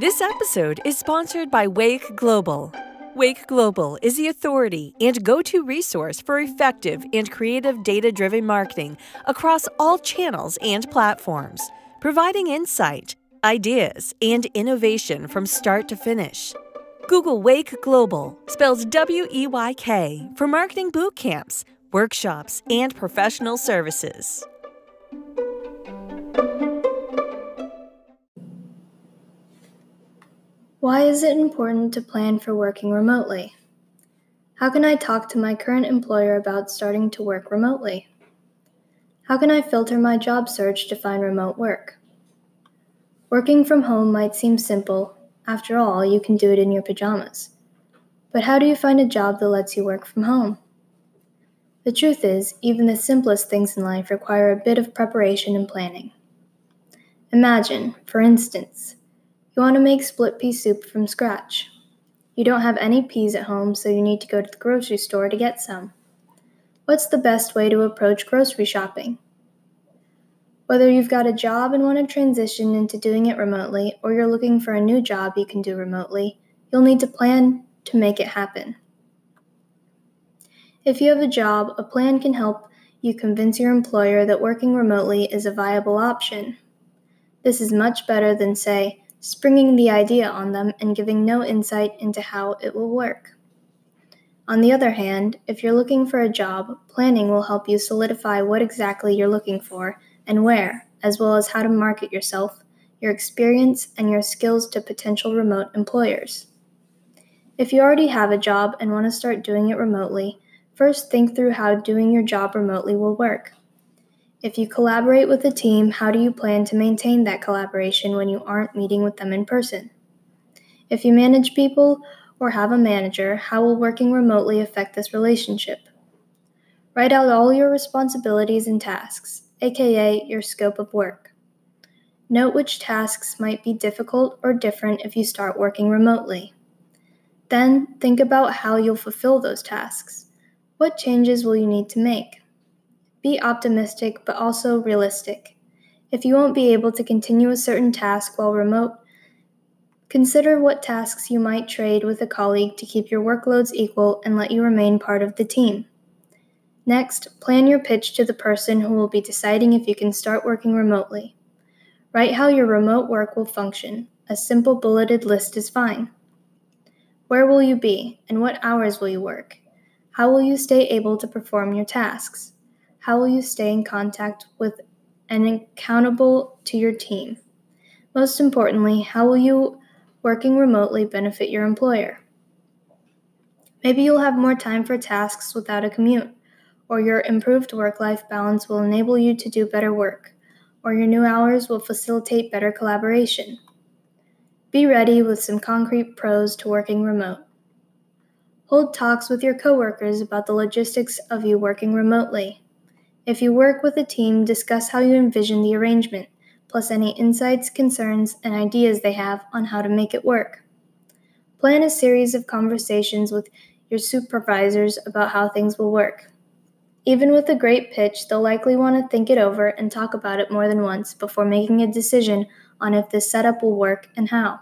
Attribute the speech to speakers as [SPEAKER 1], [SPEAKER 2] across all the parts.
[SPEAKER 1] This episode is sponsored by Weyk Global. Weyk Global is the authority and go to resource for effective and creative data driven marketing across all channels and platforms, providing insight, ideas, and innovation from start to finish. Google Weyk Global, spells W E Y K, for marketing boot camps, workshops, and professional services.
[SPEAKER 2] Why is it important to plan for working remotely? How can I talk to my current employer about starting to work remotely? How can I filter my job search to find remote work? Working from home might seem simple. After all, you can do it in your pajamas. But how do you find a job that lets you work from home? The truth is, even the simplest things in life require a bit of preparation and planning. Imagine, for instance, you want to make split pea soup from scratch. You don't have any peas at home, so you need to go to the grocery store to get some. What's the best way to approach grocery shopping? Whether you've got a job and want to transition into doing it remotely, or you're looking for a new job you can do remotely, you'll need to plan to make it happen. If you have a job, a plan can help you convince your employer that working remotely is a viable option. This is much better than, say, springing the idea on them and giving no insight into how it will work. On the other hand, if you're looking for a job, planning will help you solidify what exactly you're looking for and where, as well as how to market yourself, your experience, and your skills to potential remote employers. If you already have a job and want to start doing it remotely, first think through how doing your job remotely will work. If you collaborate with a team, how do you plan to maintain that collaboration when you aren't meeting with them in person? If you manage people or have a manager, how will working remotely affect this relationship? Write out all your responsibilities and tasks, aka your scope of work. Note which tasks might be difficult or different if you start working remotely. Then think about how you'll fulfill those tasks. What changes will you need to make? Be optimistic, but also realistic. If you won't be able to continue a certain task while remote, consider what tasks you might trade with a colleague to keep your workloads equal and let you remain part of the team. Next, plan your pitch to the person who will be deciding if you can start working remotely. Write how your remote work will function. A simple bulleted list is fine. Where will you be, and what hours will you work? How will you stay able to perform your tasks? How will you stay in contact with and accountable to your team? Most importantly, how will you working remotely benefit your employer? Maybe you'll have more time for tasks without a commute, or your improved work life balance will enable you to do better work, or your new hours will facilitate better collaboration. Be ready with some concrete pros to working remote. Hold talks with your coworkers about the logistics of you working remotely. If you work with a team, discuss how you envision the arrangement, plus any insights, concerns, and ideas they have on how to make it work. Plan a series of conversations with your supervisors about how things will work. Even with a great pitch, they'll likely want to think it over and talk about it more than once before making a decision on if this setup will work and how.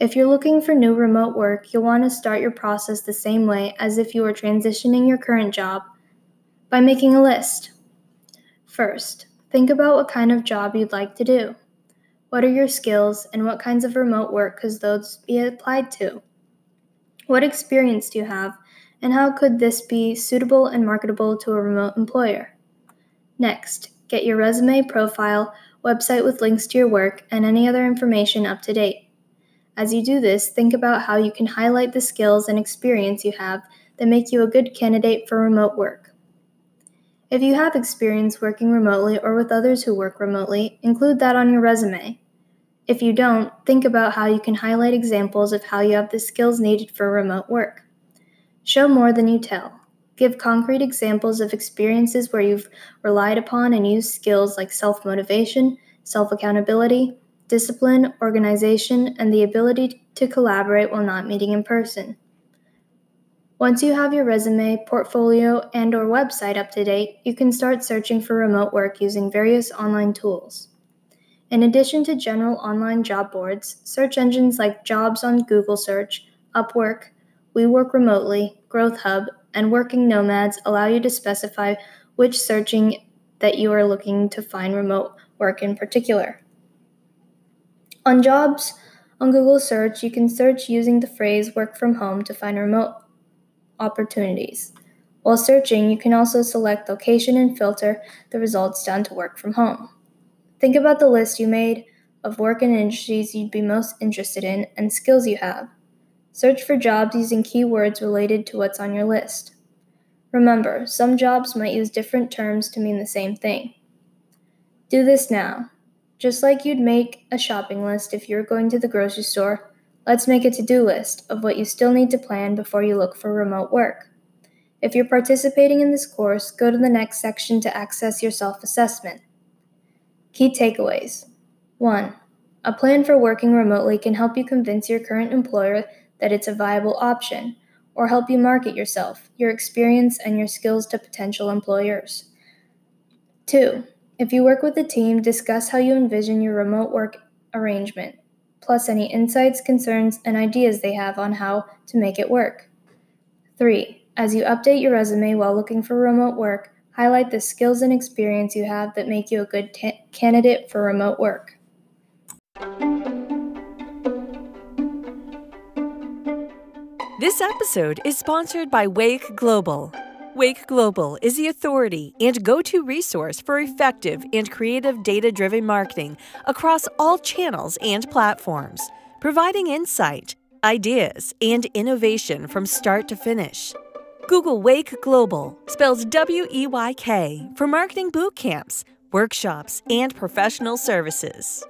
[SPEAKER 2] If you're looking for new remote work, you'll want to start your process the same way as if you were transitioning your current job by making a list. First, think about what kind of job you'd like to do. What are your skills and what kinds of remote work could those be applied to? What experience do you have and how could this be suitable and marketable to a remote employer? Next, get your resume, profile, website with links to your work, and any other information up to date. As you do this, think about how you can highlight the skills and experience you have that make you a good candidate for remote work. If you have experience working remotely or with others who work remotely, include that on your resume. If you don't, think about how you can highlight examples of how you have the skills needed for remote work. Show more than you tell. Give concrete examples of experiences where you've relied upon and used skills like self motivation, self accountability, discipline, organization, and the ability to collaborate while not meeting in person. Once you have your resume, portfolio, and or website up to date, you can start searching for remote work using various online tools. In addition to general online job boards, search engines like Jobs on Google Search, Upwork, We Work Remotely, Growth Hub, and Working Nomads allow you to specify which searching that you are looking to find remote work in particular. On jobs on Google Search, you can search using the phrase work from home to find remote opportunities. While searching, you can also select location and filter the results down to work from home. Think about the list you made of work and industries you'd be most interested in and skills you have. Search for jobs using keywords related to what's on your list. Remember, some jobs might use different terms to mean the same thing. Do this now. Just like you'd make a shopping list if you're going to the grocery store, let's make a to do list of what you still need to plan before you look for remote work. If you're participating in this course, go to the next section to access your self assessment. Key takeaways 1. A plan for working remotely can help you convince your current employer that it's a viable option, or help you market yourself, your experience, and your skills to potential employers. 2. If you work with a team, discuss how you envision your remote work arrangement, plus any insights, concerns, and ideas they have on how to make it work. 3. As you update your resume while looking for remote work, highlight the skills and experience you have that make you a good t- candidate for remote work.
[SPEAKER 1] This episode is sponsored by Weyk Global. Weyk Global is the authority and go to resource for effective and creative data driven marketing across all channels and platforms, providing insight, ideas, and innovation from start to finish. Google Weyk Global, spells W E Y K, for marketing boot camps, workshops, and professional services.